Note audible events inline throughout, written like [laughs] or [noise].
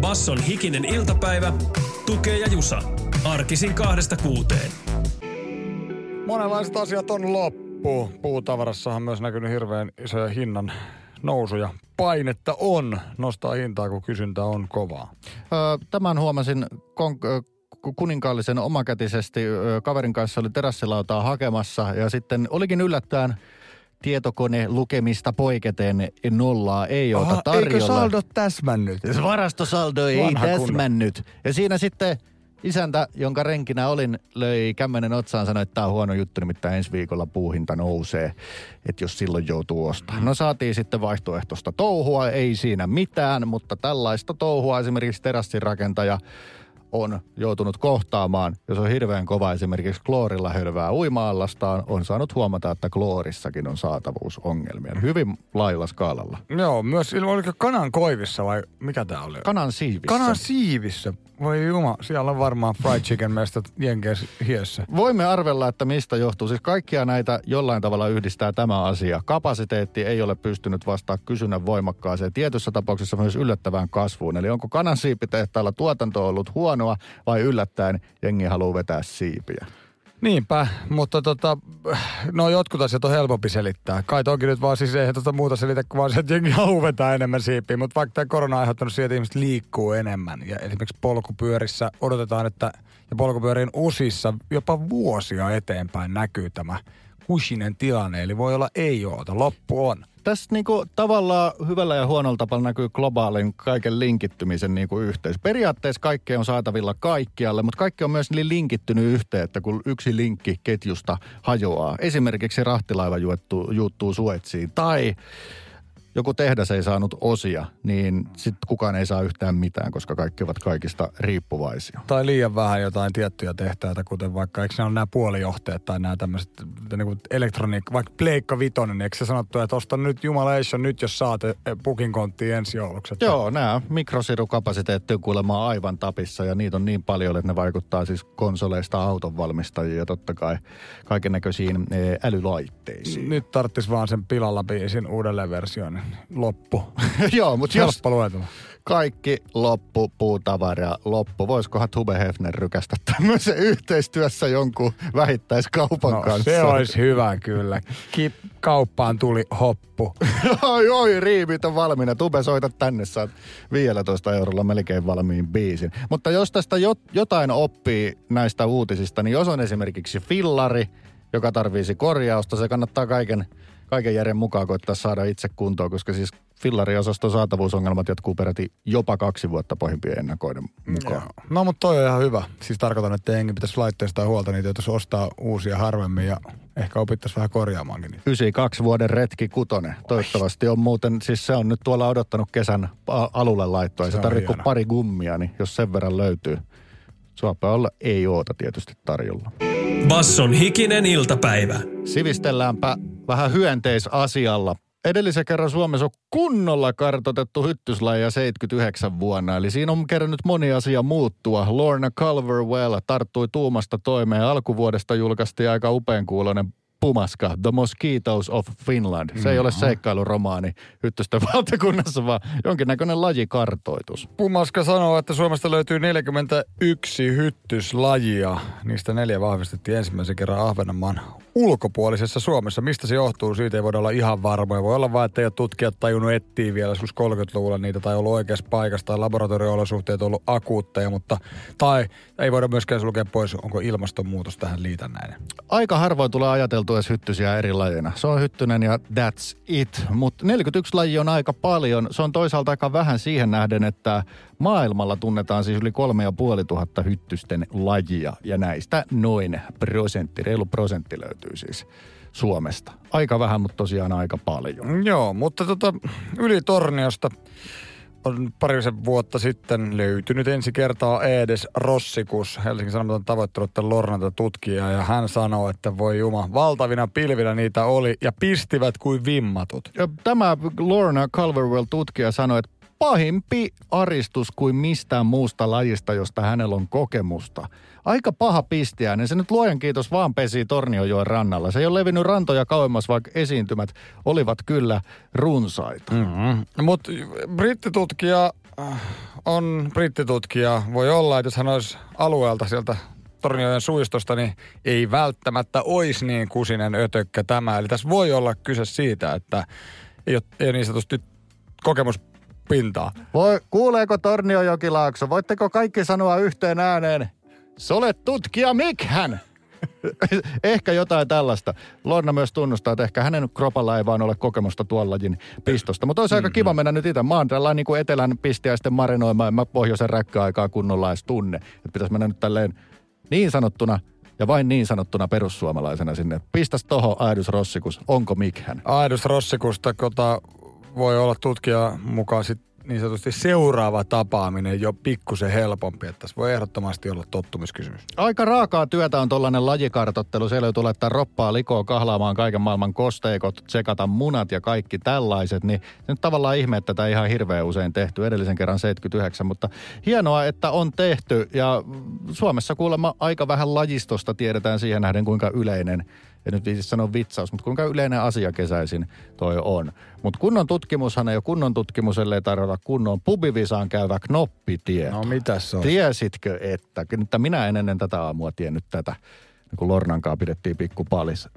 Basson hikinen iltapäivä, tukee ja jusa. Arkisin kahdesta kuuteen. Monenlaiset asiat on loppu. Puutavarassahan on myös näkynyt hirveän isoja hinnan nousuja. Painetta on nostaa hintaa, kun kysyntä on kovaa. Öö, Tämän huomasin kon- kuninkaallisen omakätisesti. Kaverin kanssa oli terassilautaa hakemassa ja sitten olikin yllättäen tietokone lukemista poiketen nollaa ei ota Aha, tarjolla. eikö saldo täsmännyt? Varastosaldo ei Vanha täsmännyt. Ja siinä sitten isäntä, jonka renkinä olin, löi kämmenen otsaan sanoi, että tämä on huono juttu, nimittäin ensi viikolla puuhinta nousee, että jos silloin joutuu ostamaan. No saatiin sitten vaihtoehtoista touhua, ei siinä mitään, mutta tällaista touhua esimerkiksi terassinrakentaja on joutunut kohtaamaan, jos on hirveän kova esimerkiksi kloorilla hölvää uima-allastaan, on saanut huomata, että kloorissakin on saatavuusongelmia. Hyvin lailla skaalalla. Joo, myös oliko kanan koivissa vai mikä tää oli? Kanan siivissä. Kanan siivissä. Voi juma, siellä on varmaan fried chicken mestat jenkeissä hiessä. Voimme arvella, että mistä johtuu. Siis kaikkia näitä jollain tavalla yhdistää tämä asia. Kapasiteetti ei ole pystynyt vastaamaan kysynnän voimakkaaseen, tietyssä tapauksessa myös yllättävään kasvuun. Eli onko kanansiipitehtaalla tuotanto ollut huonoa vai yllättäen jengi haluaa vetää siipiä? Niinpä, mutta tota, no jotkut asiat on helpompi selittää. Kai toki nyt vaan siis eihän tota muuta selitä, kuin vaan se, että jengi vetää enemmän siipiä. Mutta vaikka tämä korona on aiheuttanut siihen, että ihmiset liikkuu enemmän. Ja esimerkiksi polkupyörissä odotetaan, että ja polkupyörien usissa jopa vuosia eteenpäin näkyy tämä kushinen tilanne. Eli voi olla ei oota, loppu on. Tässä niinku tavallaan hyvällä ja huonolla tavalla näkyy globaalin kaiken linkittymisen niinku yhteys. Periaatteessa kaikki on saatavilla kaikkialle, mutta kaikki on myös niin linkittynyt yhteen, että kun yksi linkki ketjusta hajoaa. Esimerkiksi rahtilaiva juuttuu, juuttuu Suetsiin tai joku tehdas ei saanut osia, niin sitten kukaan ei saa yhtään mitään, koska kaikki ovat kaikista riippuvaisia. Tai liian vähän jotain tiettyjä tehtäitä, kuten vaikka, eikö ne ole nämä puolijohteet tai nämä tämmöiset niin kuin elektroniikka, vaikka Pleikka Vitonen, eikö se sanottu, että osta nyt Jumalation nyt, jos saat eh, pukin konttiin ensi jouluksi. Että Joo, nämä mikrosirukapasiteetti on kuulemma aivan tapissa ja niitä on niin paljon, että ne vaikuttaa siis konsoleista auton valmistajiin ja totta kai kaiken näköisiin älylaitteisiin. Nyt tarttis vaan sen pilalla biisin uudelleen versioon. Loppu. [laughs] Joo, mutta jos luetella. kaikki loppu, puutavara loppu, voisikohan Tube Hefner rykästä tämmöisen yhteistyössä jonkun vähittäiskaupan No, kanssa? se olisi hyvä kyllä. Ki- kauppaan tuli hoppu. [laughs] Oi, oi, riimit on valmiina. Tube, soita tänne, saat 15 eurolla melkein valmiin biisin. Mutta jos tästä jot, jotain oppii näistä uutisista, niin jos on esimerkiksi fillari, joka tarvisi korjausta, se kannattaa kaiken, kaiken järjen mukaan koittaa saada itse kuntoon, koska siis fillariosaston saatavuusongelmat jatkuu peräti jopa kaksi vuotta pohjimpien ennakoiden mukaan. Joo. No mutta toi on ihan hyvä. Siis tarkoitan, että jengi pitäisi laitteista huolta, niitä joutuisi ostaa uusia harvemmin ja ehkä opittaisi vähän korjaamaankin niitä. 92 vuoden retki kutonen. Toivottavasti on muuten, siis se on nyt tuolla odottanut kesän alulle laittoa. Ei Se se tarvitse pari gummia, niin jos sen verran löytyy. Suopaa olla ei oota tietysti tarjolla. Basson hikinen iltapäivä. Sivistelläänpä vähän hyönteisasialla. Edellisen kerran Suomessa on kunnolla kartotettu hyttyslajeja 79 vuonna, eli siinä on kerännyt moni asia muuttua. Lorna Culverwell tarttui tuumasta toimeen. Alkuvuodesta julkaistiin aika upean kuuloinen pumaska, The Mosquitoes of Finland. Se ei ole seikkailuromaani hyttysten [laughs] valtakunnassa, vaan jonkinnäköinen lajikartoitus. Pumaska sanoo, että Suomesta löytyy 41 hyttyslajia. Niistä neljä vahvistettiin ensimmäisen kerran Ahvenanmaan ulkopuolisessa Suomessa. Mistä se johtuu? Siitä ei voida olla ihan varmoja. Voi olla vain, että ei ole tutkijat tajunnut etsiä vielä joskus 30-luvulla niitä tai ollut oikeassa paikassa tai laboratorio-olosuhteet ollut akuutteja, mutta tai ei voida myöskään sulkea pois, onko ilmastonmuutos tähän liitännäinen. Aika harvoin tulee ajateltu edes hyttysiä eri lajeina. Se on hyttynen ja that's it. Mutta 41 laji on aika paljon. Se on toisaalta aika vähän siihen nähden, että maailmalla tunnetaan siis yli kolme ja puoli tuhatta hyttysten lajia. Ja näistä noin prosentti, reilu prosentti löytyy siis Suomesta. Aika vähän, mutta tosiaan aika paljon. Joo, mutta tota, yli Torniosta on parisen vuotta sitten löytynyt ensi kertaa Edes Rossikus. Helsingin Sanomat on tavoittanut tämän Lornata tutkijaa ja hän sanoo, että voi juma, valtavina pilvinä niitä oli ja pistivät kuin vimmatut. Ja Tämä Lorna Calverwell-tutkija sanoi, että pahimpi aristus kuin mistään muusta lajista, josta hänellä on kokemusta. Aika paha pistiäinen. Se nyt luojan kiitos vaan pesi Torniojoen rannalla. Se ei ole levinnyt rantoja kauemmas, vaikka esiintymät olivat kyllä runsaita. Mm-hmm. Mutta brittitutkija äh, on brittitutkija. Voi olla, että jos hän olisi alueelta sieltä Torniojen suistosta, niin ei välttämättä olisi niin kusinen ötökkä tämä. Eli tässä voi olla kyse siitä, että ei ole, ei ole niin sanotusti kokemuspintaa. Voi, kuuleeko Torniojokilaakso? Voitteko kaikki sanoa yhteen ääneen? Se olet tutkija Mikhän! [laughs] ehkä jotain tällaista. Lorna myös tunnustaa, että ehkä hänen kropalla ei vaan ole kokemusta tuolla lajin pistosta. Mutta olisi mm-hmm. aika kiva mennä nyt itse. Mä oon tällainen niin etelän pistiäisten marinoimaan. Mä pohjoisen räkkäaikaa kunnolla edes tunne. Että pitäisi mennä nyt tälleen niin sanottuna ja vain niin sanottuna perussuomalaisena sinne. Pistäs toho Aidus Rossikus. Onko Mikhän? Aidus Rossikusta, kota voi olla tutkija mukaan sit niin sanotusti seuraava tapaaminen jo pikkusen helpompi. Että tässä voi ehdottomasti olla tottumiskysymys. Aika raakaa työtä on tollainen lajikartottelu. Siellä joutuu laittaa roppaa likoa kahlaamaan kaiken maailman kosteikot, tsekata munat ja kaikki tällaiset. Niin se nyt tavallaan ihme, että tätä ihan hirveän usein tehty. Edellisen kerran 79, mutta hienoa, että on tehty. Ja Suomessa kuulemma aika vähän lajistosta tiedetään siihen nähden, kuinka yleinen en nyt viisi sanoa vitsaus, mutta kuinka yleinen asia kesäisin toi on. Mutta kunnon tutkimushan ei ole kunnon tutkimus, ellei tarvita kunnon pubivisaan käyvä knoppitieto. No mitäs se on? Tiesitkö, että, että minä en ennen tätä aamua tiennyt tätä, kun Lornankaa pidettiin pikkupalis.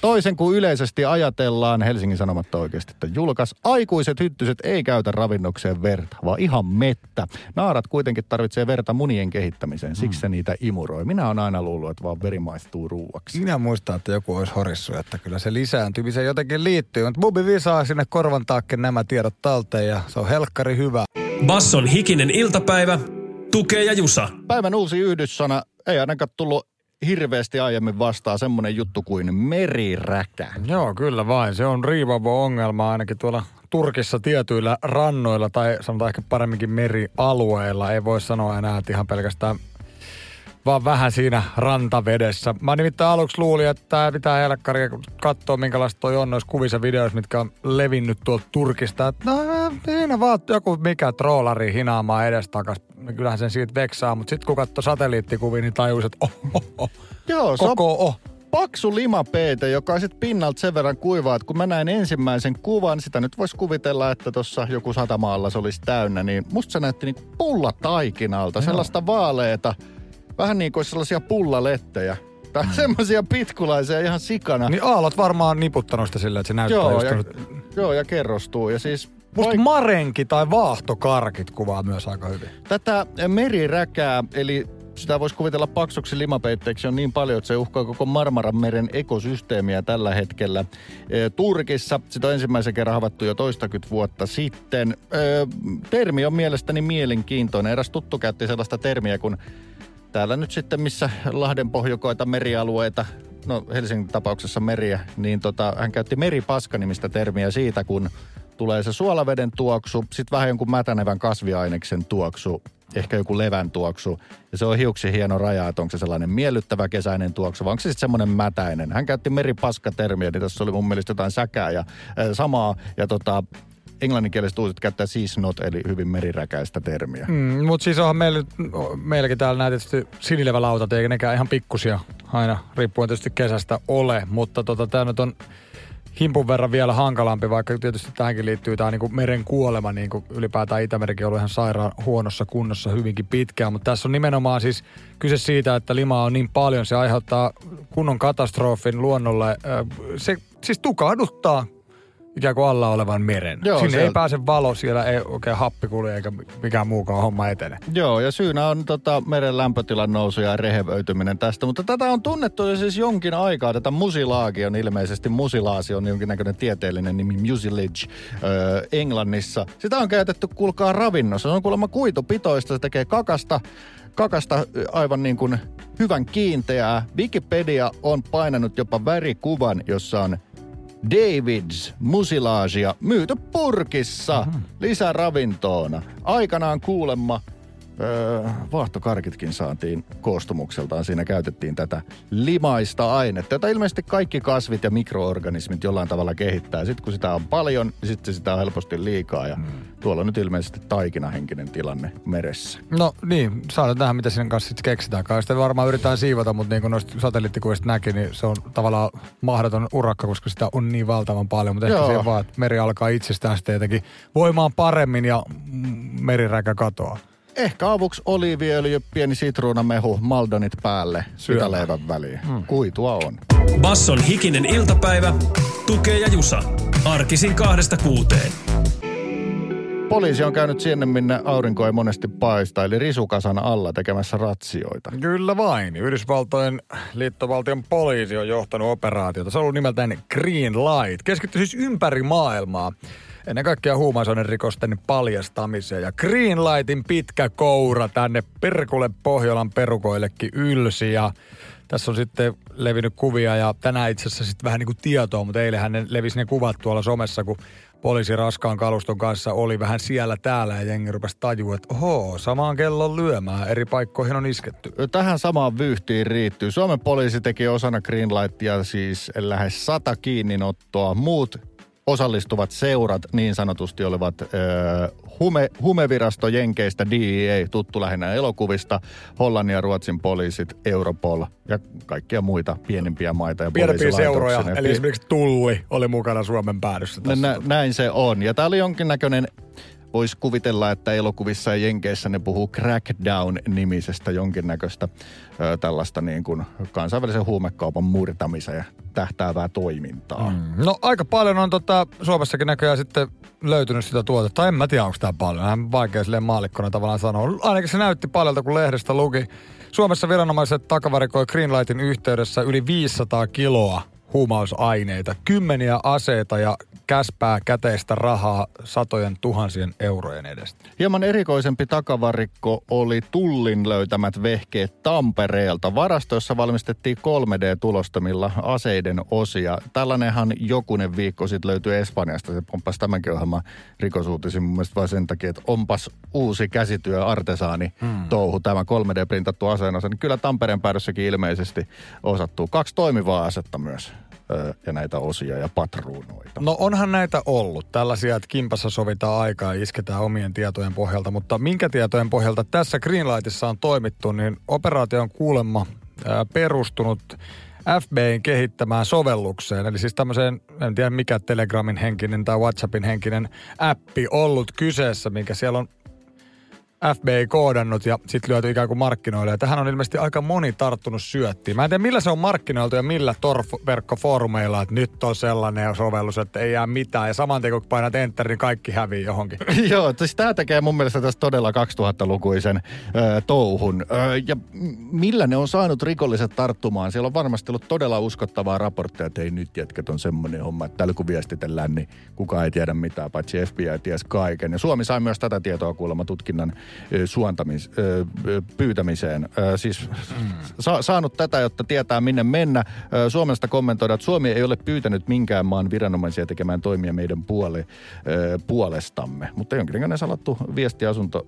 Toisen kuin yleisesti ajatellaan, Helsingin Sanomat oikeasti, että julkaisi aikuiset hyttyset ei käytä ravinnokseen verta, vaan ihan mettä. Naarat kuitenkin tarvitsee verta munien kehittämiseen, siksi se niitä imuroi. Minä olen aina luullut, että vaan veri maistuu ruuaksi. Minä muistan, että joku olisi horissu, että kyllä se lisääntymiseen jotenkin liittyy. Mutta Bubi visaa sinne korvan taakke nämä tiedot talteen ja se on helkkari hyvä. Basson hikinen iltapäivä, tukee ja jusa. Päivän uusi yhdyssana ei ainakaan tullut hirveästi aiemmin vastaan semmoinen juttu kuin meriräkä. Joo, kyllä vain. Se on riivavo ongelma ainakin tuolla Turkissa tietyillä rannoilla tai sanotaan ehkä paremminkin merialueilla. Ei voi sanoa enää, että ihan pelkästään vaan vähän siinä rantavedessä. Mä nimittäin aluksi luulin, että tää pitää helkkaria katsoa, minkälaista toi on noissa kuvissa videoissa, mitkä on levinnyt tuolta Turkista. Että no, siinä vaan joku mikä troolari hinaamaan edestakas. Kyllähän sen siitä veksaa, mutta sitten kun katsoi satelliittikuvia, niin tajusi, että oh, oh, oh. Joo, Koko oh. paksu limapeite, joka on sitten pinnalta sen verran kuivaa, että kun mä näin ensimmäisen kuvan, sitä nyt voisi kuvitella, että tuossa joku satamaalla se olisi täynnä, niin musta se näytti niin pullataikinalta, sellaista vaaleeta, vähän niin kuin sellaisia pullalettejä. Tai semmoisia pitkulaisia ihan sikana. Niin aallot varmaan niputtanut sitä silleen, että se näyttää joo, just ja, semmoset- joo, ja kerrostuu. Ja siis Musta vaik- marenki tai vaahtokarkit kuvaa myös aika hyvin. Tätä meriräkää, eli sitä voisi kuvitella paksuksi limapeitteeksi on niin paljon, että se uhkaa koko Marmaran meren ekosysteemiä tällä hetkellä. Turkissa sitä on ensimmäisen kerran havaittu jo toistakymmentä vuotta sitten. Termi on mielestäni mielenkiintoinen. Eräs tuttu käytti sellaista termiä, kun täällä nyt sitten missä Lahden pohjokoita merialueita, no Helsingin tapauksessa meriä, niin tota, hän käytti meripaska-nimistä termiä siitä, kun tulee se suolaveden tuoksu, sitten vähän jonkun mätänevän kasviaineksen tuoksu, ehkä joku levän tuoksu. Ja se on hiuksi hieno raja, että onko se sellainen miellyttävä kesäinen tuoksu, vai onko se sitten semmoinen mätäinen. Hän käytti meripaska-termiä, niin tässä oli mun mielestä jotain säkää ja äh, samaa. Ja tota, englanninkieliset uusit käyttää siis not, eli hyvin meriräkäistä termiä. Mm, mutta siis onhan meillä, meilläkin täällä näitä tietysti sinilevälautat, eikä nekään ihan pikkusia aina, riippuen tietysti kesästä ole. Mutta tota, tämä nyt on himpun verran vielä hankalampi, vaikka tietysti tähänkin liittyy tämä niinku meren kuolema, niin kuin ylipäätään Itämerikin on ollut ihan sairaan huonossa kunnossa hyvinkin pitkään. Mutta tässä on nimenomaan siis kyse siitä, että limaa on niin paljon, se aiheuttaa kunnon katastrofin luonnolle. Se siis tukahduttaa ikään kuin alla olevan meren. Joo, Sinne ei sieltä- pääse valo, siellä ei oikein happi kulje eikä mikään muukaan homma etene. Joo, ja syynä on tota, meren lämpötilan nousu ja rehevöityminen tästä. Mutta tätä on tunnettu jo siis jonkin aikaa. Tätä musilaagia on ilmeisesti, musilaasi on jonkinnäköinen tieteellinen nimi, mucilage, öö, Englannissa. Sitä on käytetty, kuulkaa, ravinnossa. Se on kuulemma kuitupitoista, se tekee kakasta, kakasta aivan niin kuin hyvän kiinteää. Wikipedia on painanut jopa värikuvan, jossa on Davids musilaasia myyty purkissa lisäravintoona. Aikanaan kuulemma öö, vaahtokarkitkin saatiin koostumukseltaan. Siinä käytettiin tätä limaista ainetta, jota ilmeisesti kaikki kasvit ja mikroorganismit jollain tavalla kehittää. Sitten kun sitä on paljon, niin sitten sitä on helposti liikaa. Ja tuolla on nyt ilmeisesti taikinahenkinen tilanne meressä. No niin, saadaan nähdä, mitä sinne kanssa sitten keksitään. Kai sitä varmaan yritetään siivota, mutta niin kuin noista satelliittikuvista näki, niin se on tavallaan mahdoton urakka, koska sitä on niin valtavan paljon. Mutta ehkä siihen vaan, että meri alkaa itsestään sitten jotenkin voimaan paremmin ja mm, meriräkä katoaa. Ehkä avuksi oliiviöljy, pieni sitruunamehu, maldonit päälle, Syömään. sytäleivän väliin. Hmm. Kuitua on. Basson hikinen iltapäivä, tukee ja jusa. Arkisin kahdesta kuuteen. Poliisi on käynyt sinne, minne aurinko ei monesti paista, eli risukasan alla tekemässä ratsioita. Kyllä vain. Yhdysvaltojen liittovaltion poliisi on johtanut operaatiota. Se on ollut nimeltään Green Light. Keskittyy siis ympäri maailmaa. Ennen kaikkea huumausaineen rikosten paljastamiseen. Ja Green Lightin pitkä koura tänne Pirkulle Pohjolan perukoillekin ylsi. Ja tässä on sitten levinnyt kuvia ja tänään itse asiassa sitten vähän niin kuin tietoa, mutta eilähän ne levisi ne kuvat tuolla somessa, kun poliisi raskaan kaluston kanssa oli vähän siellä täällä ja jengi rupesi tajua, että oho, samaan kellon lyömään, eri paikkoihin on isketty. Tähän samaan vyyhtiin riittyy. Suomen poliisi teki osana Greenlightia siis lähes sata kiinninottoa. Muut osallistuvat seurat niin sanotusti olivat ö, hume, humevirasto Jenkeistä, DEA, tuttu lähinnä elokuvista, Hollannin ja Ruotsin poliisit, Europol ja kaikkia muita pienempiä maita ja Pienempiä seuroja, eli esimerkiksi Tulli oli mukana Suomen päädyssä tässä. Nä, näin se on. Ja tämä oli jonkinnäköinen, voisi kuvitella, että elokuvissa ja Jenkeissä ne puhuu Crackdown-nimisestä jonkinnäköistä ö, tällaista niin kuin kansainvälisen huumekaupan ja tähtäävää toimintaa. Mm. No aika paljon on tota, Suomessakin näköjään sitten löytynyt sitä tuotetta. En mä tiedä, onko tämä paljon. Hän vaikea silleen maalikkona tavallaan sanoa. Ainakin se näytti paljolta, kun lehdestä luki. Suomessa viranomaiset takavarikoi Greenlightin yhteydessä yli 500 kiloa huumausaineita, kymmeniä aseita ja käspää käteistä rahaa satojen tuhansien eurojen edestä. Hieman erikoisempi takavarikko oli Tullin löytämät vehkeet Tampereelta. Varastoissa valmistettiin 3D-tulostamilla aseiden osia. Tällainenhan jokunen viikko sitten löytyi Espanjasta. Se pomppasi tämänkin ohjelman rikosuutisin mun mielestä vain sen takia, että onpas uusi käsityö artesaani hmm. touhu, tämä 3D-printattu aseenosa. Niin kyllä Tampereen päädössäkin ilmeisesti osattuu. Kaksi toimivaa asetta myös ja näitä osia ja patruunoita. No onhan näitä ollut. Tällaisia, että kimpassa sovitaan aikaa ja isketään omien tietojen pohjalta. Mutta minkä tietojen pohjalta tässä Greenlightissa on toimittu, niin operaatio on kuulemma perustunut FBIn kehittämään sovellukseen. Eli siis tämmöiseen, en tiedä mikä Telegramin henkinen tai WhatsAppin henkinen appi ollut kyseessä, minkä siellä on FBI koodannut ja sitten lyöty ikään kuin markkinoille. Ja tähän on ilmeisesti aika moni tarttunut syöttiin. Mä en tiedä millä se on markkinoiltu ja millä Tor-verkkofoorumeilla, että nyt on sellainen sovellus, että ei jää mitään. Ja saman tien kun painat enter, niin kaikki hävii johonkin. [clears throat] Joo, siis tämä tekee mun mielestä tästä todella 2000-lukuisen ö, touhun. Ö, ja millä ne on saanut rikolliset tarttumaan? Siellä on varmasti ollut todella uskottavaa raporttia, että ei nyt jätkät on semmoinen homma, että täällä kun viestitellään, niin kukaan ei tiedä mitään, paitsi FBI ties kaiken. Ja Suomi sai myös tätä tietoa kuulemma tutkinnan suontamis, pyytämiseen. Siis sa- saanut tätä, jotta tietää minne mennä. Suomesta kommentoidaan, että Suomi ei ole pyytänyt minkään maan viranomaisia tekemään toimia meidän puoli, ö, puolestamme. Mutta jonkinlainen salattu viestiasunto,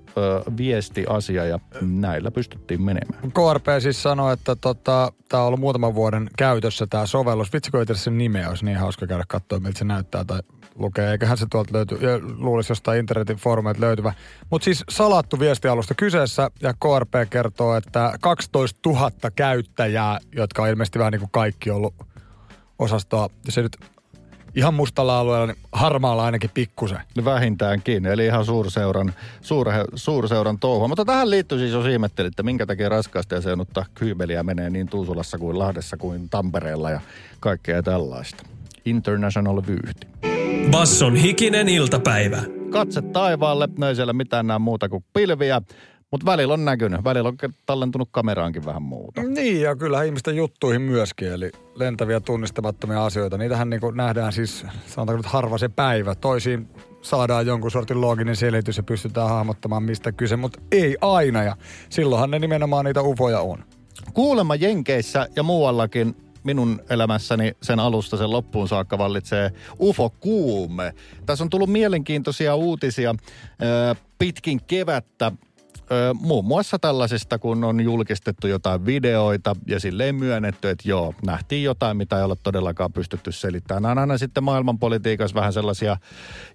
viestiasia ja näillä pystyttiin menemään. KRP siis sanoi, että tota, tämä on ollut muutaman vuoden käytössä tämä sovellus. Vitsi, kun sen nimeä, olisi niin hauska käydä katsoa, miltä se näyttää tai lukee. Eiköhän se tuolta löyty, ja luulisi jostain internetin foorumeilta löytyvä. Mutta siis salattu viestialusta kyseessä ja KRP kertoo, että 12 000 käyttäjää, jotka on ilmeisesti vähän niin kuin kaikki ollut osastoa. Ja se nyt ihan mustalla alueella, niin harmaalla ainakin pikkusen. Vähintäänkin, eli ihan suurseuran, suure, suurseuran touhua. Mutta tähän liittyy siis, jos ihmettelit, että minkä takia raskaasta ja seunutta kyybeliä menee niin Tuusulassa kuin Lahdessa kuin Tampereella ja kaikkea tällaista. International vyyhti. Basson hikinen iltapäivä. Katse taivaalle, no ei siellä mitään näe muuta kuin pilviä, mutta välillä on näkynyt. Välillä on tallentunut kameraankin vähän muuta. Niin, ja kyllä ihmisten juttuihin myöskin, eli lentäviä tunnistamattomia asioita. Niitähän niin nähdään siis, sanotaanko nyt harva se päivä. Toisiin saadaan jonkun sortin looginen selitys ja pystytään hahmottamaan mistä kyse, mutta ei aina. Ja silloinhan ne nimenomaan niitä ufoja on. Kuulemma Jenkeissä ja muuallakin minun elämässäni sen alusta sen loppuun saakka vallitsee UFO-kuume. Tässä on tullut mielenkiintoisia uutisia pitkin kevättä Ö, muun muassa tällaisista, kun on julkistettu jotain videoita ja silleen myönnetty, että joo, nähtiin jotain, mitä ei ole todellakaan pystytty selittämään. Nämä on aina sitten maailmanpolitiikassa vähän sellaisia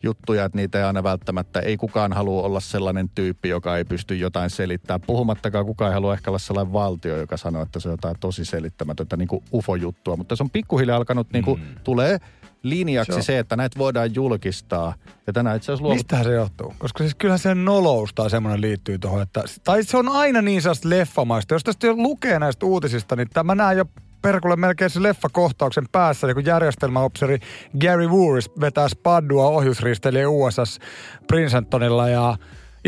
juttuja, että niitä ei aina välttämättä, ei kukaan halua olla sellainen tyyppi, joka ei pysty jotain selittämään. Puhumattakaan kukaan ei halua ehkä olla sellainen valtio, joka sanoo, että se on jotain tosi selittämätöntä niin kuin UFO-juttua. Mutta se on pikkuhiljaa alkanut, niin kuin, mm. tulee linjaksi se, se, että näitä voidaan julkistaa. Ja tänään itse asiassa luovut... Mistähän se johtuu? Koska siis kyllähän se nolous tai semmoinen liittyy tuohon, että... Tai se on aina niin sellaista leffamaista. Jos tästä jo lukee näistä uutisista, niin tämä näen jo perkulle melkein se leffakohtauksen päässä, niin kun järjestelmäopseri Gary Wooris vetää spaddua ohjusristeilijä USS Princetonilla ja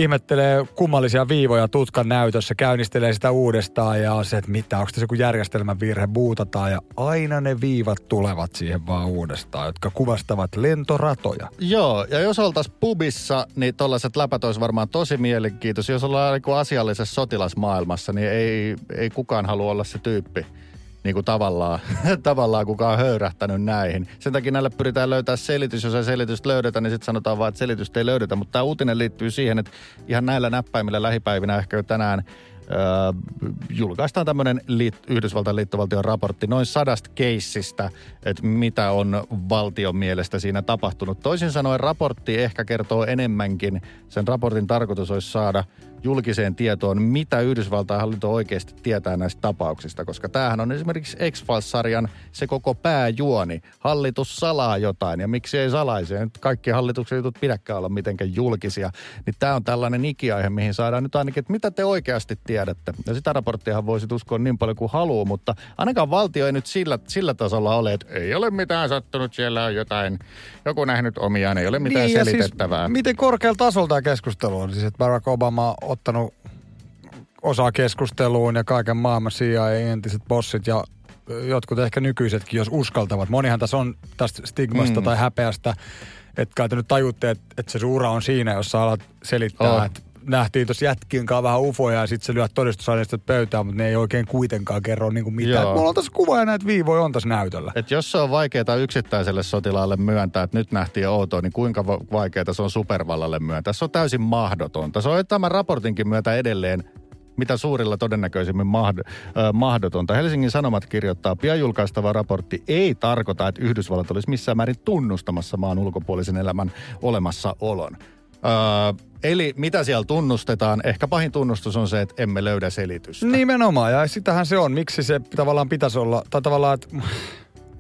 ihmettelee kummallisia viivoja tutkan näytössä, käynnistelee sitä uudestaan ja se, että mitä, onko tässä joku järjestelmän virhe, buutataan ja aina ne viivat tulevat siihen vaan uudestaan, jotka kuvastavat lentoratoja. Joo, ja jos oltaisiin pubissa, niin tollaiset läpät olisi varmaan tosi mielenkiintoisia. Jos ollaan asiallisessa sotilasmaailmassa, niin ei, ei kukaan halua olla se tyyppi niin kuin tavallaan, [laughs] tavallaan kukaan höyrähtänyt näihin. Sen takia näille pyritään löytää selitys. Jos ei selitystä löydetä, niin sitten sanotaan vaan, että selitystä ei löydetä. Mutta tämä uutinen liittyy siihen, että ihan näillä näppäimillä lähipäivinä ehkä jo tänään julkaistaan tämmöinen liit, Yhdysvaltain liittovaltion raportti noin sadasta keissistä, että mitä on valtion mielestä siinä tapahtunut. Toisin sanoen raportti ehkä kertoo enemmänkin. Sen raportin tarkoitus olisi saada – julkiseen tietoon, mitä Yhdysvaltain hallinto oikeasti tietää näistä tapauksista, koska tämähän on esimerkiksi X-Files-sarjan se koko pääjuoni. Hallitus salaa jotain ja miksi ei salaisi? Nyt kaikki hallituksen jutut pidäkään olla mitenkään julkisia. Niin tämä on tällainen ikiaihe, mihin saadaan nyt ainakin, että mitä te oikeasti tiedätte. Ja sitä raporttiahan voisi uskoa niin paljon kuin haluaa, mutta ainakaan valtio ei nyt sillä, sillä tasolla ole, että ei ole mitään sattunut, siellä on jotain, joku nähnyt omiaan, ei ole mitään niin, siis selitettävää. Siis miten korkealla tasolla tämä keskustelu on? Siis että Barack Obama ottanut osaa keskusteluun ja kaiken maailman CIA entiset bossit ja jotkut ehkä nykyisetkin, jos uskaltavat. Monihan tässä on tästä stigmasta mm. tai häpeästä, että kai te nyt tajutte, että, että se ura on siinä, jos sä alat selittää, oh. että nähtiin tuossa jätkien kanssa vähän ufoja ja sitten se lyö todistusaineistot pöytään, mutta ne ei oikein kuitenkaan kerro niin kuin mitään. Mulla on tässä kuva ja näitä viivoja on tässä näytöllä. Et jos se on vaikeaa yksittäiselle sotilaalle myöntää, että nyt nähtiin outoa, niin kuinka vaikeaa se on supervallalle myöntää? Se on täysin mahdotonta. Se on tämän raportinkin myötä edelleen mitä suurilla todennäköisimmin mahd- äh, mahdotonta. Helsingin Sanomat kirjoittaa, pian julkaistava raportti ei tarkoita, että Yhdysvallat olisi missään määrin tunnustamassa maan ulkopuolisen elämän olemassaolon. Öö, eli mitä siellä tunnustetaan? Ehkä pahin tunnustus on se, että emme löydä selitystä. Nimenomaan, ja sitähän se on. Miksi se tavallaan pitäisi olla, tai tavallaan, että,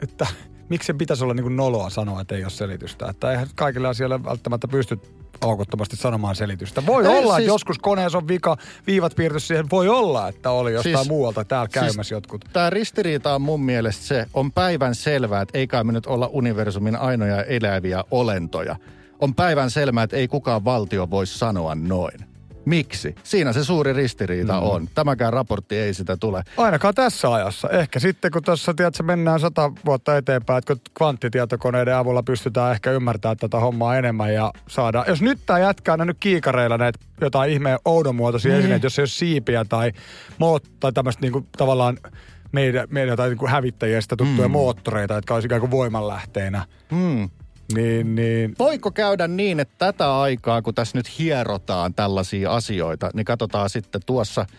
että miksi se pitäisi olla niin kuin noloa sanoa, että ei ole selitystä. Että eihän kaikille asioille välttämättä pysty aukottomasti sanomaan selitystä. Voi ei, olla, siis... että joskus koneessa on vika, viivat piirty siihen. Voi olla, että oli jostain siis, muualta täällä siis käymässä siis jotkut. Tämä ristiriita on mun mielestä se, on päivän selvää, että ei kai me nyt olla universumin ainoja eläviä olentoja on päivän selvää, että ei kukaan valtio voi sanoa noin. Miksi? Siinä se suuri ristiriita mm. on. Tämäkään raportti ei sitä tule. Ainakaan tässä ajassa. Ehkä sitten, kun tuossa tiedätkö, mennään sata vuotta eteenpäin, että kun kvanttitietokoneiden avulla pystytään ehkä ymmärtämään tätä hommaa enemmän ja saada. Jos nyt tämä jätkää nyt kiikareilla näitä jotain ihmeen oudonmuotoisia mm. esineitä, jos ei ole siipiä tai, moot, tai tämmöistä niinku, tavallaan meidän, meidän jotain niinku hävittäjistä tuttuja mm. moottoreita, jotka olisi ikään kuin voimanlähteenä. Mm. Niin, niin. Voiko käydä niin, että tätä aikaa, kun tässä nyt hierotaan tällaisia asioita, niin katsotaan sitten tuossa –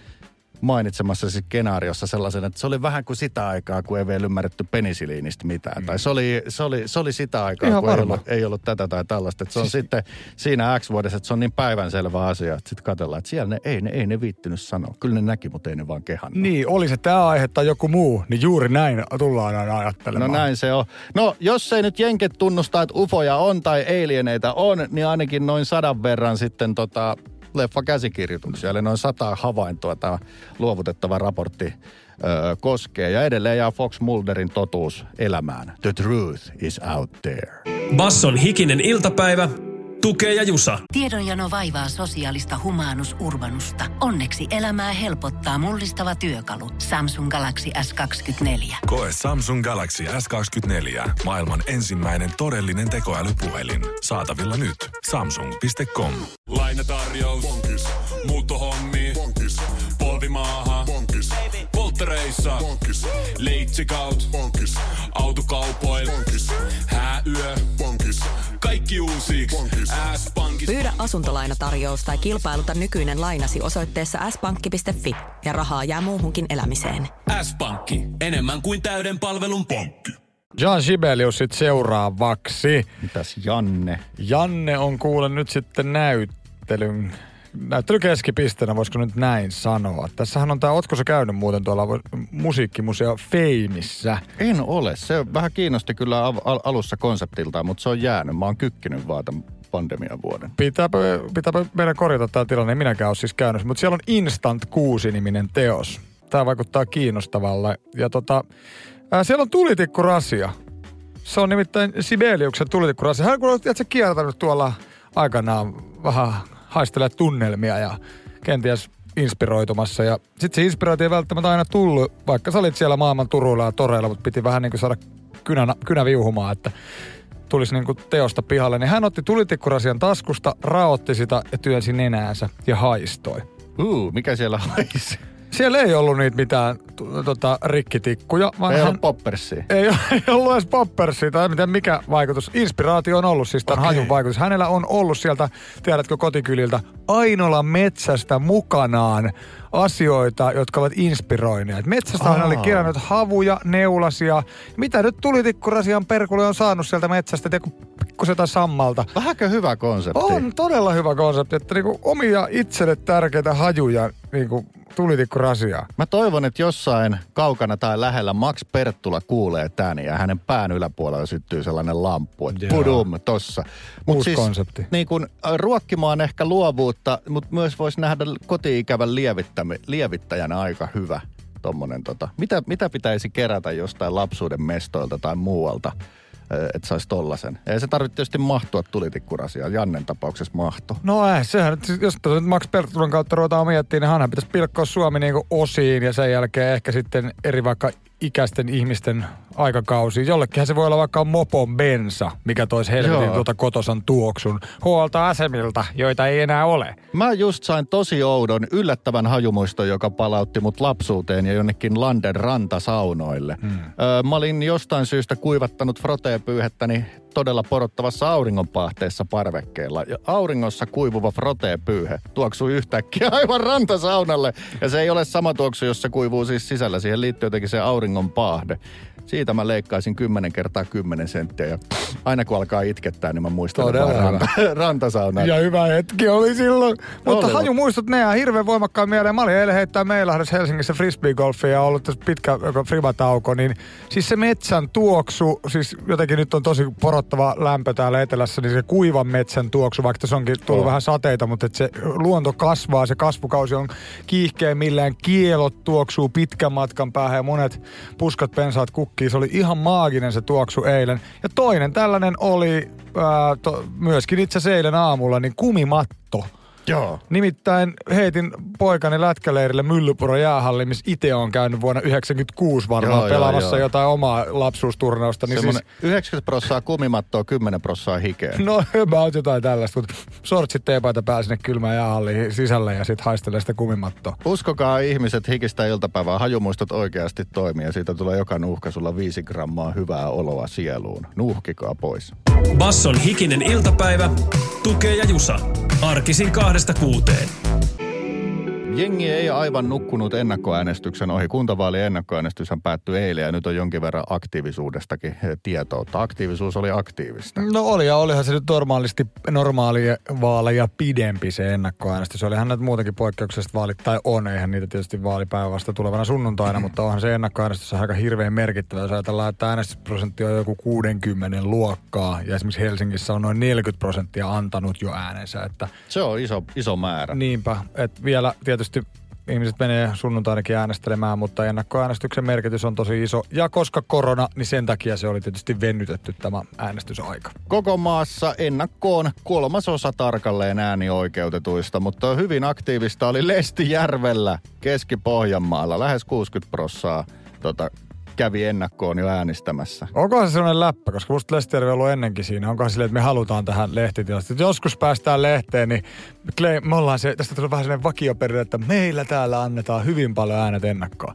mainitsemassa skenaariossa sellaisen, että se oli vähän kuin sitä aikaa, kun ei vielä ymmärretty penisiliinistä mitään. Mm. Tai se oli, se, oli, se oli sitä aikaa, Ihan kun ei ollut, ei ollut tätä tai tällaista. Että se on siis... sitten siinä X-vuodessa, että se on niin päivänselvä asia, että sitten katsellaan, että siellä ne ei, ne ei ne viittynyt sanoa. Kyllä ne näki, mutta ei ne vaan kehannut. Niin, oli se tämä aihe tai joku muu, niin juuri näin tullaan aina ajattelemaan. No näin se on. No, jos ei nyt jenket tunnusta, että ufoja on tai alieneita on, niin ainakin noin sadan verran sitten tota, leffa käsikirjoituksia, eli noin sata havaintoa tämä luovutettava raportti ö, koskee. Ja edelleen jää Fox Mulderin totuus elämään. The truth is out there. Basson hikinen iltapäivä Tukee ja Jusa. Tiedonjano vaivaa sosiaalista humanus urbanusta. Onneksi elämää helpottaa mullistava työkalu. Samsung Galaxy S24. Koe Samsung Galaxy S24. Maailman ensimmäinen todellinen tekoälypuhelin. Saatavilla nyt. Samsung.com. Lainatarjous. Bonkis. Muuttohommi. Bonkis. Polvimaaha. Bonkis. Polttereissa. Pankis. Leitsikaut. Pankis. Autokaupoil. Pankis. Hääyö. Kaikki uusi. S-pankki. Pyydä asuntolainatarjous tai kilpailuta nykyinen lainasi osoitteessa s-pankki.fi ja rahaa jää muuhunkin elämiseen. S-pankki. Enemmän kuin täyden palvelun pankki. John Sibelius sit seuraavaksi. Mitäs Janne? Janne on kuule nyt sitten näyttelyn näyttely keskipisteenä, voisiko nyt näin sanoa. Tässähän on tämä, ootko se käynyt muuten tuolla musiikkimuseo Feimissä? En ole. Se vähän kiinnosti kyllä al- alussa konseptiltaan, mutta se on jäänyt. Mä oon kykkinyt vaan tämän pandemian vuoden. Pitääpä, pitääpä meidän korjata tämä tilanne. Minäkään ole siis käynyt, mutta siellä on Instant 6-niminen teos. Tämä vaikuttaa kiinnostavalle. Ja tota, ää, siellä on tulitikkurasia. Se on nimittäin Sibeliuksen tulitikkurasia. Hän on se kiertänyt tuolla aikanaan vähän haistelee tunnelmia ja kenties inspiroitumassa. Ja sitten se inspiraatio ei välttämättä aina tullut, vaikka sä olit siellä maailman turuilla ja toreilla, mutta piti vähän niin kuin saada kynä, kynä viuhumaan, että tulisi niin kuin teosta pihalle. Niin hän otti tulitikkurasian taskusta, raotti sitä ja työnsi nenäänsä ja haistoi. Uh, mikä siellä haisi? Siellä ei ollut niitä mitään tota, rikkitikkuja. Vaan ei hän, ollut poppersia. Ei, ei ollut edes poppersia tai miten mikä vaikutus. Inspiraatio on ollut siis tämän okay. hajun vaikutus. Hänellä on ollut sieltä, tiedätkö, kotikyliltä Ainola metsästä mukanaan asioita, jotka ovat inspiroineet. Metsästä hän oli kerännyt havuja, neulasia. Mitä nyt tulitikkurasian perkulle on saanut sieltä metsästä? Tiedätkö, pikkusen sammalta. Vähänkö hyvä konsepti? On todella hyvä konsepti, että niinku omia itselle tärkeitä hajuja niinku tulitikkurasia. Mä toivon, että jossain kaukana tai lähellä Max Perttula kuulee tän ja hänen pään yläpuolella syttyy sellainen lamppu, että pudum tossa. Mut Uusi siis, konsepti. Niin kun, ruokkimaan ehkä luovuutta, mutta myös voisi nähdä koti-ikävän lievittäjänä aika hyvä tommonen tota. Mitä, mitä pitäisi kerätä jostain lapsuuden mestoilta tai muualta? Että saisi tollasen. Ei se tarvitse tietysti mahtua tulitikkurasia. Jannen tapauksessa mahto. No ei, sehän, jos nyt Max Pertulon kautta ruvetaan miettimään, niin hänhän pitäisi pilkkoa Suomi niin osiin ja sen jälkeen ehkä sitten eri vaikka ikäisten ihmisten aikakausi. Jollekinhan se voi olla vaikka mopon bensa, mikä toisi helvetin tuota kotosan tuoksun huolta asemilta, joita ei enää ole. Mä just sain tosi oudon, yllättävän hajumuiston, joka palautti mut lapsuuteen ja jonnekin Landen rantasaunoille. Hmm. Öö, mä olin jostain syystä kuivattanut frotee-pyyhettäni todella porottavassa auringonpahteessa parvekkeella. Ja auringossa kuivuva frotee-pyyhe tuoksui yhtäkkiä [laughs] aivan rantasaunalle. Ja se ei ole sama tuoksu, jos se kuivuu siis sisällä. Siihen liittyy jotenkin se auringonpahde. Siitä mä leikkaisin 10 kertaa 10 senttiä ja aina kun alkaa itkettää, niin mä muistan vaan ranta, [laughs] rantasauna. Ja hyvä hetki oli silloin. Mutta oli. haju muistut ne ja hirveän voimakkaan mieleen. Mä olin eilen heittää Meilahdessa Helsingissä frisbeegolfia ja ollut tässä pitkä fribatauko, niin siis se metsän tuoksu, siis jotenkin nyt on tosi porottava lämpö täällä etelässä, niin se kuivan metsän tuoksu, vaikka tässä onkin tullut oh. vähän sateita, mutta että se luonto kasvaa, se kasvukausi on millään kielot tuoksuu pitkän matkan päähän ja monet puskat, pensaat, kuk kukkii. Se oli ihan maaginen se tuoksu eilen. Ja toinen tällainen oli ää, to, myöskin itse eilen aamulla, niin kumimatto. Joo. Nimittäin heitin poikani lätkäleirille Myllypuro jäähalli, missä itse on käynyt vuonna 96 varmaan joo, pelaamassa joo, joo. jotain omaa lapsuusturnausta. Niin siis... 90 prossaa kumimattoa, 10 prossaa hikeä. No about jotain tällaista, mutta sortsit teepaita pääsi sinne kylmään jäähalliin sisälle ja sitten haistelee sitä kumimattoa. Uskokaa ihmiset hikistä iltapäivää, hajumuistot oikeasti toimii ja siitä tulee joka nuhka sulla 5 grammaa hyvää oloa sieluun. Nuhkikaa pois. Basson hikinen iltapäivä, tukee ja jusa. Arkisin kahdesta kuuteen. Jengi ei aivan nukkunut ennakkoäänestyksen ohi. Kuntavaalien ennakkoäänestyshän päättyi eilen ja nyt on jonkin verran aktiivisuudestakin tietoa. Aktiivisuus oli aktiivista. No oli ja olihan se nyt normaalisti normaalia vaaleja pidempi se ennakkoäänestys. Olihan näitä muutenkin poikkeuksellisesti vaalit, tai on, eihän niitä tietysti vaalipäivä vasta tulevana sunnuntaina, mutta onhan se ennakkoäänestys aika hirveän merkittävä. Jos ajatellaan, että äänestysprosentti on joku 60 luokkaa ja esimerkiksi Helsingissä on noin 40 prosenttia antanut jo äänensä. Että se on iso, iso määrä. Niinpä, että vielä tietysti tietysti ihmiset menee sunnuntainakin äänestelemään, mutta ennakkoäänestyksen merkitys on tosi iso. Ja koska korona, niin sen takia se oli tietysti venytetty tämä äänestysaika. Koko maassa ennakkoon kolmasosa tarkalleen äänioikeutetuista, mutta hyvin aktiivista oli Lestijärvellä Keski-Pohjanmaalla. Lähes 60 prossaa tota, kävi ennakkoon jo äänestämässä. Onkohan se sellainen läppä, koska musta Lestijärvi on ollut ennenkin siinä. Onkohan silleen, että me halutaan tähän lehtitilastoon. Että joskus päästään lehteen, niin me, ollaan se, tästä tulee vähän sellainen vakioperinne, että meillä täällä annetaan hyvin paljon äänet ennakkoon.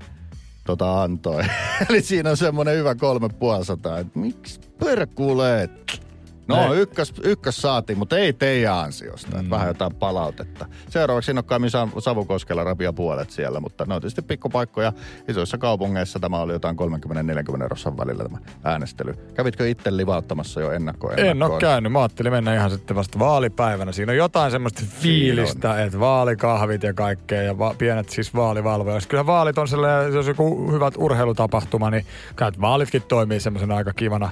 700-344 tota antoi. [laughs] Eli siinä on semmoinen hyvä kolme puolisataa. Että miksi perkuleet? No, Näin. ykkös, ykkös saatiin, mutta ei teidän ansiosta. Mm. Vähän jotain palautetta. Seuraavaksi innokkaammin Sa- Savukoskella rapia puolet siellä, mutta ne on tietysti pikkupaikkoja. Isoissa kaupungeissa tämä oli jotain 30-40 rossan välillä tämä äänestely. Kävitkö itse livauttamassa jo ennakko En ole ennakkoon? käynyt. Mä ajattelin mennä ihan sitten vasta vaalipäivänä. Siinä on jotain semmoista fiilistä, että vaalikahvit ja kaikkea ja va- pienet siis vaalivalvojat. Kyllä vaalit on sellainen, jos joku hyvät urheilutapahtuma, niin käyt vaalitkin toimii semmoisena aika kivana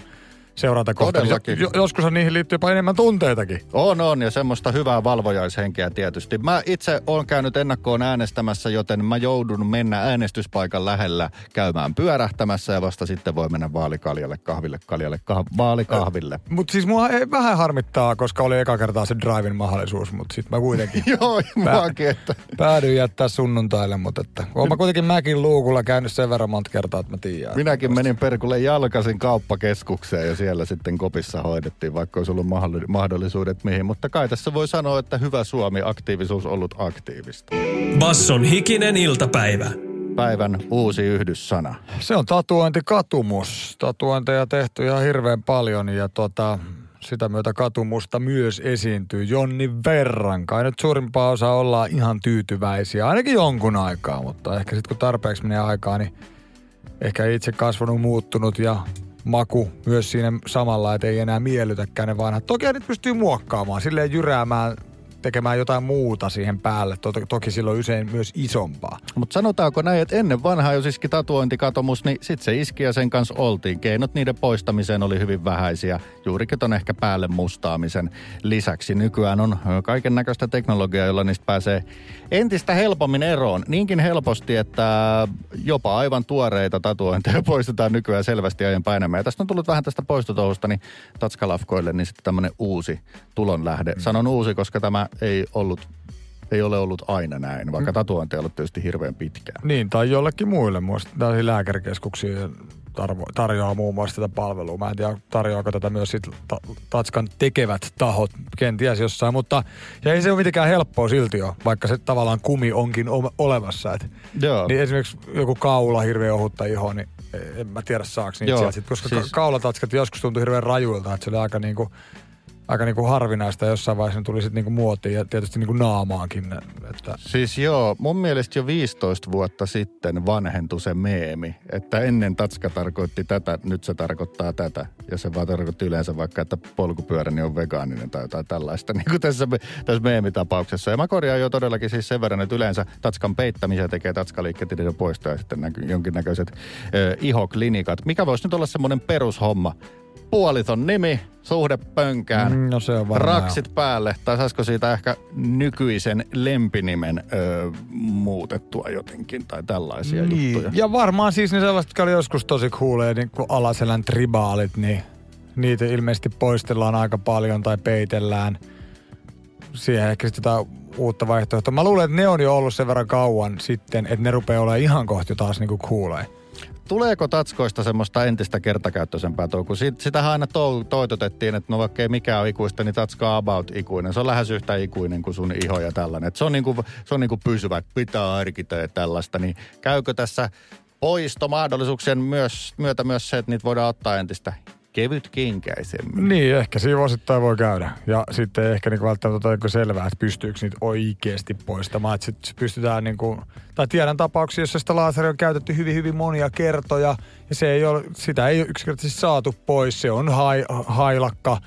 seurantakohtana. Todellakin. Jo, joskushan niihin liittyy jopa enemmän tunteitakin. On, on, ja semmoista hyvää valvojaishenkeä tietysti. Mä itse olen käynyt ennakkoon äänestämässä, joten mä joudun mennä äänestyspaikan lähellä käymään pyörähtämässä ja vasta sitten voi mennä vaalikaljalle, kahville, kaljalle, kah- vaalikahville. Mutta siis mua ei vähän harmittaa, koska oli eka kertaa se drivin mahdollisuus, mutta sitten mä kuitenkin [laughs] Joo, muakin, että päädyin jättää sunnuntaille, mutta että oon mä kuitenkin mäkin luukulla käynyt sen verran monta kertaa, että mä tiedän. minäkin menin perkulle jalkasin kauppakeskukseen ja siellä sitten kopissa hoidettiin, vaikka olisi ollut mahdolli- mahdollisuudet mihin. Mutta kai tässä voi sanoa, että hyvä Suomi aktiivisuus ollut aktiivista. Basson hikinen iltapäivä. Päivän uusi yhdyssana. Se on tatuointikatumus. Tatuointeja tehty ihan hirveän paljon ja tota, sitä myötä katumusta myös esiintyy jonni verran. Kai nyt suurimpaa osa ollaan ihan tyytyväisiä, ainakin jonkun aikaa, mutta ehkä sitten kun tarpeeksi menee aikaa, niin ehkä itse kasvanut, muuttunut ja maku myös siinä samalla, että ei enää miellytäkään ne vanhat. Toki nyt pystyy muokkaamaan, silleen jyräämään, tekemään jotain muuta siihen päälle. To- toki silloin usein myös isompaa. Mutta sanotaanko näin, että ennen vanhaa jos iski tatuointikatomus, niin sitten se iski ja sen kanssa oltiin. Keinot niiden poistamiseen oli hyvin vähäisiä, juurikin ton ehkä päälle mustaamisen lisäksi. Nykyään on kaiken näköistä teknologiaa, jolla niistä pääsee entistä helpommin eroon. Niinkin helposti, että jopa aivan tuoreita tatuointeja [laughs] poistetaan nykyään selvästi aiempaa enemmän. Ja tästä on tullut vähän tästä poistotouhusta, niin Tatskalafkoille niin sitten tämmöinen uusi tulonlähde. Sanon uusi, koska tämä ei ollut ei ole ollut aina näin, vaikka tatuointi on ollut tietysti hirveän pitkään. Niin, tai jollekin muille. Muista tällaisia lääkärikeskuksia tarvo, tarjoaa muun muassa tätä palvelua. Mä en tiedä, tarjoaako tätä myös sit ta, Tatskan tekevät tahot, kenties jossain. Mutta ja ei se ole mitenkään helppoa silti ole, vaikka se tavallaan kumi onkin o- olemassa. Et, Joo. niin esimerkiksi joku kaula hirveän ohutta ihoa, niin en mä tiedä saaks niitä Joo, sieltä sit, koska siis- kaulatatskat joskus tuntui hirveän rajuilta, että se oli aika niinku, aika niinku harvinaista. Jossain vaiheessa tuli sitten niinku muotiin ja tietysti niinku naamaankin. Että Siis joo, mun mielestä jo 15 vuotta sitten vanhentui se meemi, että ennen tatska tarkoitti tätä, nyt se tarkoittaa tätä. Ja se vaan tarkoitti yleensä vaikka, että polkupyöräni on vegaaninen tai jotain tällaista, [laughs] niin kuin tässä, tässä meemitapauksessa. Ja mä korjaan jo todellakin siis sen verran, että yleensä tatskan peittämisen tekee tatskaliikkeet niiden poisto ja sitten jonkinnäköiset ö, ihoklinikat. Mikä voisi nyt olla semmoinen perushomma? Puoliton nimi, suhde pönkään, Mm, no se on varmaan raksit päälle, tai saisiko siitä ehkä nykyisen lempinimen ö, muutettua jotenkin, tai tällaisia juttuja. Niin. Ja varmaan siis ne sellaiset, jotka oli joskus tosi kuulee, niin kuin alaselän tribaalit, niin niitä ilmeisesti poistellaan aika paljon tai peitellään. Siihen ehkä sitten jotain uutta vaihtoehtoa. Mä luulen, että ne on jo ollut sen verran kauan sitten, että ne rupeaa olemaan ihan kohti taas niin kuin kuulee. Tuleeko tatskoista semmoista entistä kertakäyttöisempää touhua? sit, sitähän aina to, toitotettiin, että no vaikka mikään ole ikuista, niin tatska on about ikuinen. Se on lähes yhtä ikuinen kuin sun iho ja tällainen. Et se on niinku, se on niinku pysyvä, pitää harkita ja tällaista. Niin käykö tässä poistomahdollisuuksien myös, myötä myös se, että niitä voidaan ottaa entistä kevytkinkäisemmin? Niin, ehkä siinä vuosittain voi käydä. Ja sitten ehkä niin välttämättä ole niin selvää, että pystyykö niitä oikeasti poistamaan. Että sit pystytään niin kuin, tai tiedän tapauksia, jossa sitä laseria on käytetty hyvin, hyvin monia kertoja. Ja se ei ole, sitä ei ole yksinkertaisesti saatu pois. Se on hai, hailakka.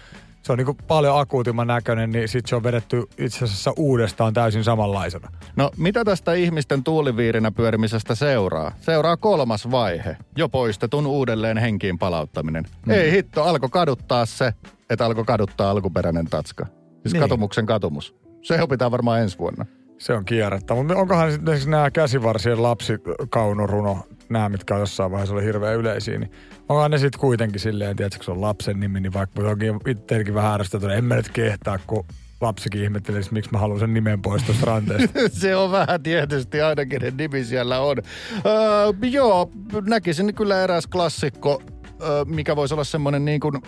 Se on niin kuin paljon akuutimman näköinen, niin sitten se on vedetty itse asiassa uudestaan täysin samanlaisena. No mitä tästä ihmisten tuuliviirinä pyörimisestä seuraa? Seuraa kolmas vaihe, jo poistetun uudelleen henkiin palauttaminen. Mm. Ei hitto, alkoi kaduttaa se, että alkoi kaduttaa alkuperäinen tatska. Siis niin. Katumuksen katumus. Se opitaan varmaan ensi vuonna. Se on kierrettä. Mutta onkohan sitten esimerkiksi nämä käsivarsien lapsikaunoruno, nämä mitkä on jossain vaiheessa oli hirveän yleisiä, niin onkohan ne sitten kuitenkin silleen, että se on lapsen nimi, niin vaikka onkin itseäkin vähän ärsytetty, niin en mä nyt kehtaa, kun lapsikin ihmettelisi, miksi mä haluan sen nimen pois tuosta ranteesta. [laughs] se on vähän tietysti aina, kenen nimi siellä on. Öö, joo, näkisin kyllä eräs klassikko, öö, mikä voisi olla semmoinen niin kuin,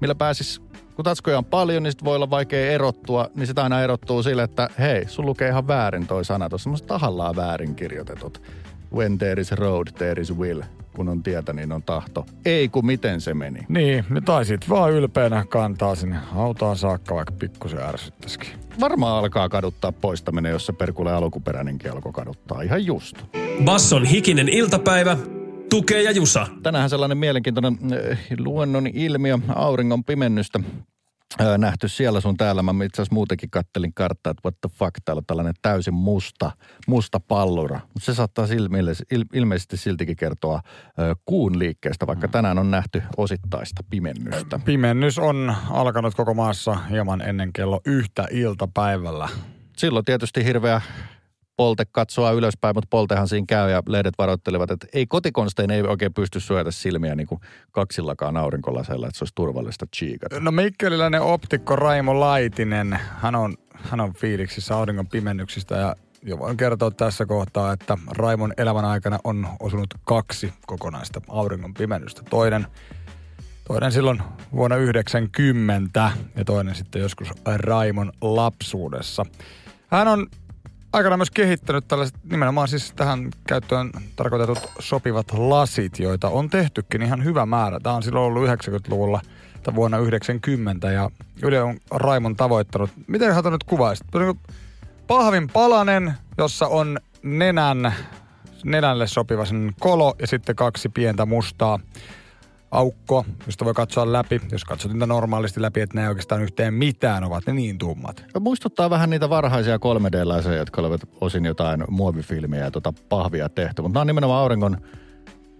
millä pääsis kun tatskoja on paljon, niin sit voi olla vaikea erottua, niin sitä aina erottuu sille, että hei, sun lukee ihan väärin toi sana tuossa, semmoista tahallaan väärin kirjoitetut. When there is road, there is will. Kun on tietä, niin on tahto. Ei kun miten se meni. niin, ne taisit vaan ylpeänä kantaa sinne autaan saakka, vaikka pikkusen ärsyttäisikin. Varmaan alkaa kaduttaa poistaminen, jos se perkulle alkuperäinenkin alkoi kaduttaa. Ihan just. Basson hikinen iltapäivä, tukee ja jusa. Tänään sellainen mielenkiintoinen äh, luonnon ilmiö, auringon pimennystä nähty siellä sun täällä. Mä itse asiassa muutenkin kattelin karttaa, että what the fuck, täällä on tällainen täysin musta, musta pallura. Mutta se saattaa ilmeisesti, ilmeisesti siltikin kertoa äh, kuun liikkeestä, vaikka tänään on nähty osittaista pimennystä. Pimennys on alkanut koko maassa hieman ennen kello yhtä iltapäivällä. Silloin tietysti hirveä polte katsoa ylöspäin, mutta poltehan siinä käy ja lehdet varoittelevat, että ei kotikonstein ei oikein pysty suojata silmiä niin kuin kaksillakaan aurinkolaseilla, että se olisi turvallista chiikata. No mikkeliläinen optikko Raimo Laitinen, hän on, hän on fiiliksissä auringon pimennyksistä ja jo voin kertoa tässä kohtaa, että Raimon elämän aikana on osunut kaksi kokonaista auringon pimennystä. Toinen, toinen silloin vuonna 90 ja toinen sitten joskus Raimon lapsuudessa. Hän on aikana myös kehittänyt tällaiset nimenomaan siis tähän käyttöön tarkoitetut sopivat lasit, joita on tehtykin ihan hyvä määrä. Tämä on silloin ollut 90-luvulla tai vuonna 90 ja Yle on Raimon tavoittanut. Miten hän nyt kuvaisit? Pahvin palanen, jossa on nenän, nenälle sopiva sen kolo ja sitten kaksi pientä mustaa aukko, josta voi katsoa läpi. Jos katsot niitä normaalisti läpi, että ne ei oikeastaan yhteen mitään, ovat ne niin tummat. Muistuttaa vähän niitä varhaisia 3D-läsejä, jotka olivat osin jotain muovifilmiä ja tota pahvia tehty. Mutta nämä on nimenomaan auringon,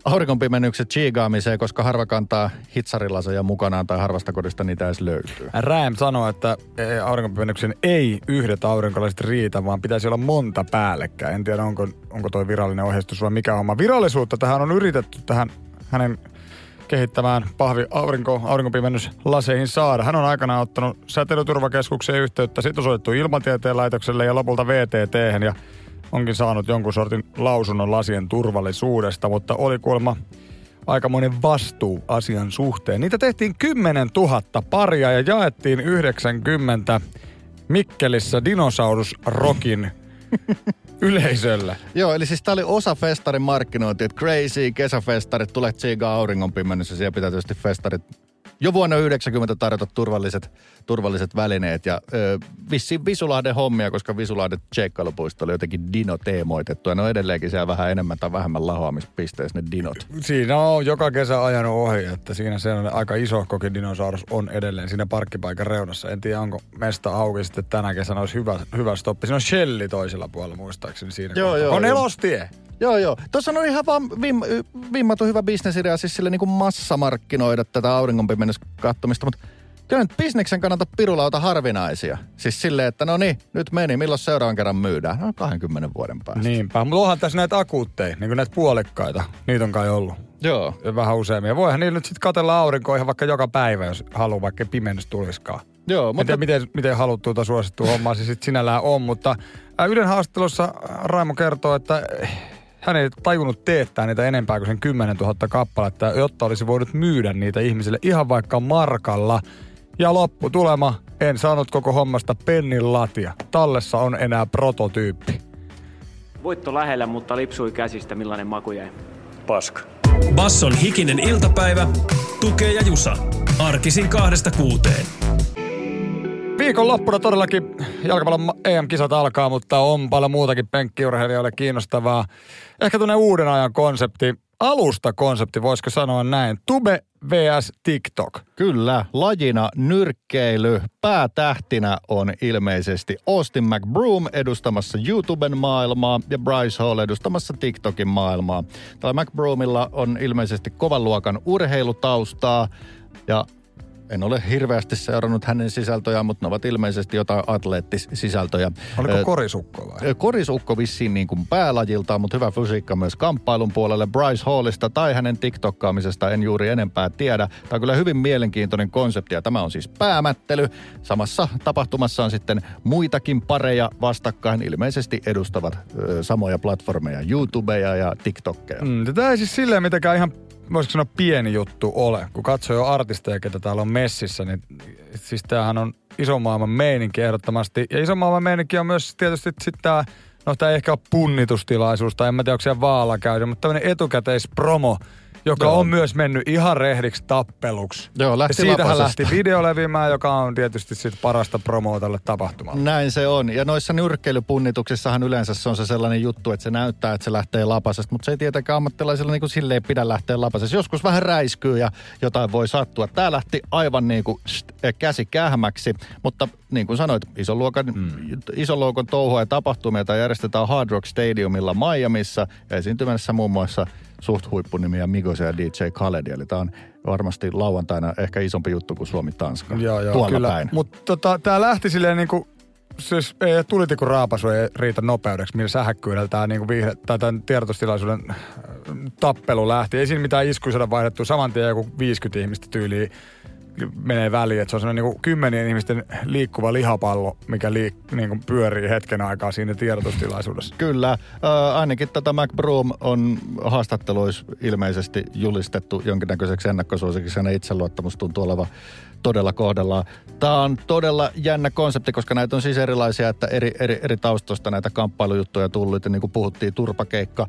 aurinkonpimennykset chigaamiseen, koska harva kantaa hitsarilaseja mukanaan tai harvasta kodista niitä edes löytyy. Räm sanoo, että e, aurinkonpimennyksen ei yhdet aurinkolasit riitä, vaan pitäisi olla monta päällekkäin. En tiedä, onko, onko toi virallinen ohjeistus vai mikä homma. Virallisuutta tähän on yritetty tähän hänen kehittämään pahvi aurinko, aurinkopimennyslasseihin saada. Hän on aikanaan ottanut säteilyturvakeskukseen yhteyttä, sitten soittu ilmatieteen laitokselle ja lopulta VTT ja onkin saanut jonkun sortin lausunnon lasien turvallisuudesta, mutta oli kuulemma aikamoinen vastuu asian suhteen. Niitä tehtiin 10 000 paria ja jaettiin 90 Mikkelissä dinosaurusrokin yleisölle. Joo, eli siis tämä oli osa festarin markkinointi, että crazy kesäfestarit, tulee tsiigaa auringonpimennys ja siellä pitää tietysti festarit jo vuonna 90 tarjota turvalliset, turvalliset välineet ja ö, vissiin Visulahden hommia, koska Visulahden tsekkailupuisto oli jotenkin dino-teemoitettu ja ne on edelleenkin siellä vähän enemmän tai vähemmän lahoamispisteessä ne dinot. Siinä on joka kesä ajanut ohi, että siinä se on aika iso koki dinosaurus on edelleen siinä parkkipaikan reunassa. En tiedä, onko mesta auki sitten tänä kesänä olisi hyvä, hyvä stoppi. Siinä on Shelli toisella puolella muistaakseni siinä. Joo, joo, on joo. elostie. Joo, joo. Tuossa on ihan vaan vim, vimmatu hyvä bisnesidea siis sille niin kuin massamarkkinoida tätä auringonpimennyskattomista, mutta kyllä nyt bisneksen kannalta pirulauta harvinaisia. Siis silleen, että no niin, nyt meni, milloin seuraavan kerran myydään? No 20 vuoden päästä. Niinpä, mutta onhan tässä näitä akuutteja, niin kuin näitä puolikkaita. Niitä on kai ollut. Joo. Vähän useammin. Ja voihan niillä nyt sitten katella aurinkoa ihan vaikka joka päivä, jos haluaa, vaikka pimennys tuliskaan. Joo, Mutta... Miten, miten haluttu tuota suosittua hommaa se sitten sinällään on, mutta Ylen haastattelussa Raimo kertoo, että hän ei tajunnut teettää niitä enempää kuin sen 10 000 kappaletta, jotta olisi voinut myydä niitä ihmisille ihan vaikka markalla. Ja lopputulema, en saanut koko hommasta pennin latia. Tallessa on enää prototyyppi. Voitto lähellä, mutta lipsui käsistä. Millainen maku jäi? Paska. Basson hikinen iltapäivä, tukee ja jusa. Arkisin kahdesta kuuteen. Viikon loppuna todellakin jalkapallon EM-kisat alkaa, mutta on paljon muutakin penkkiurheilijoille kiinnostavaa. Ehkä tuonne uuden ajan konsepti, alusta konsepti, voisiko sanoa näin. Tube vs TikTok. Kyllä, lajina nyrkkeily. Päätähtinä on ilmeisesti Austin McBroom edustamassa YouTuben maailmaa ja Bryce Hall edustamassa TikTokin maailmaa. Tällä McBroomilla on ilmeisesti kovan luokan urheilutaustaa ja En ole hirveästi seurannut hänen sisältöjään, mutta ne ovat ilmeisesti jotain atleettisisältöjä. Oliko korisukko vai? Korisukko vissiin niin kuin päälajiltaan, mutta hyvä fysiikka myös kamppailun puolelle. Bryce Hallista tai hänen TikTokkaamisesta en juuri enempää tiedä. Tämä on kyllä hyvin mielenkiintoinen konsepti ja tämä on siis päämättely. Samassa tapahtumassa on sitten muitakin pareja vastakkain. Ilmeisesti edustavat ö, samoja platformeja, YouTubeja ja TikTokkeja. Mm, tämä ei siis silleen mitenkään ihan, voisiko sanoa pieni juttu ole. Kun katsoo jo artisteja, ketä täällä on messissä, niin siis tämähän on iso maailman meininki ehdottomasti. Ja iso maailman meininki on myös tietysti sitten tämä, no tämä ei ehkä ole punnitustilaisuus, tai en mä tiedä, onko siellä vaala käydä, mutta tämmöinen etukäteispromo, joka Joo. on myös mennyt ihan rehdiksi tappeluksi. Joo, lähti ja siitähän lapasesta. lähti video levimään, joka on tietysti sit parasta promoa tälle tapahtumalle. Näin se on. Ja noissa nyrkkeilypunnituksissahan yleensä se on se sellainen juttu, että se näyttää, että se lähtee lapasesta, mutta se ei tietenkään ammattilaisilla niin kuin silleen pidä lähteä lapasesta. Joskus vähän räiskyy ja jotain voi sattua. Tämä lähti aivan niin kuin käsi kähmäksi, mutta niin kuin sanoit, ison luokan, mm. ison luokan touhua ja tapahtumia, järjestetään Hard Rock Stadiumilla Miamiissa ja esiintymässä muun muassa suht huippunimiä Migos ja DJ Khaled. Eli tämä on varmasti lauantaina ehkä isompi juttu kuin Suomi-Tanska. Joo, joo, Tuolla kyllä. päin. Mutta tota, tämä lähti silleen niinku, siis ei tulitikun raapasu ei riitä nopeudeksi, millä sähäkkyydellä tämä niinku vihde, tai tämän tiedotustilaisuuden äh, tappelu lähti. Ei siinä mitään iskuja vaihdettu. Saman tien joku 50 ihmistä tyyliin menee väliin, että se on sellainen niinku kymmenien ihmisten liikkuva lihapallo, mikä liik- niinku pyörii hetken aikaa siinä tiedotustilaisuudessa. Kyllä. Äh, ainakin tätä Mac Broom on haastatteluissa ilmeisesti julistettu jonkinnäköiseksi ennakkosuosikiksi. Hänen itseluottamus tuntuu olevan todella kohdallaan. Tämä on todella jännä konsepti, koska näitä on siis erilaisia, että eri, eri, eri taustoista näitä kamppailujuttuja tullut. Ja niin kuin puhuttiin, turpakeikka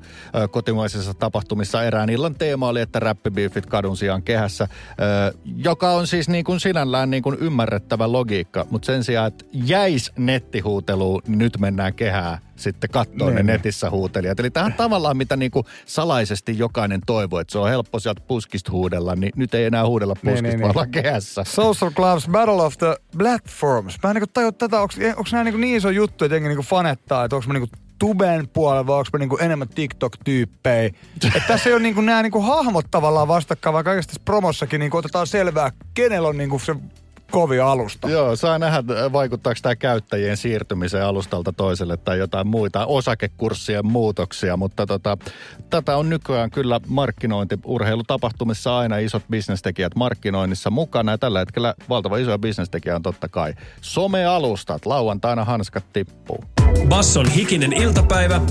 kotimaisissa tapahtumissa erään illan teema oli, että räppibiifit kadun sijaan kehässä, joka on siis niin kuin sinällään niin kuin ymmärrettävä logiikka, mutta sen sijaan, että jäis nettihuuteluun, niin nyt mennään kehää sitten kattoo ne Niin. netissä huutelijat. Eli tähän tavallaan, mitä niinku salaisesti jokainen toivoo, että se on helppo sieltä puskista huudella, niin nyt ei enää huudella Niin, puskista, niin, vaan niin. ollaan kehässä. Social Clubs Battle of the Platforms. Mä en niinku tajua tätä, onko nämä niinku niin iso juttu, että jengi niinku fanettaa, että onko mä niinku tuben puolella vai onko mä niinku enemmän TikTok-tyyppejä. [laughs] että tässä ei ole niinku nämä niinku hahmot tavallaan vastakkain, vaan kaikessa tässä promossakin niinku otetaan selvää, kenellä on niinku se kovi alusta. Joo, saa nähdä, vaikuttaako tämä käyttäjien siirtymiseen alustalta toiselle tai jotain muita osakekurssien muutoksia, mutta tota, tätä on nykyään kyllä markkinointi. Urheilutapahtumissa aina isot bisnestekijät markkinoinnissa mukana ja tällä hetkellä valtava iso bisnestekijä on totta kai somealustat. Lauantaina hanskat tippuu. Basson hikinen iltapäivä,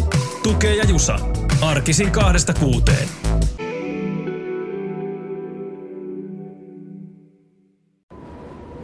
tukee ja jusa. Arkisin kahdesta kuuteen.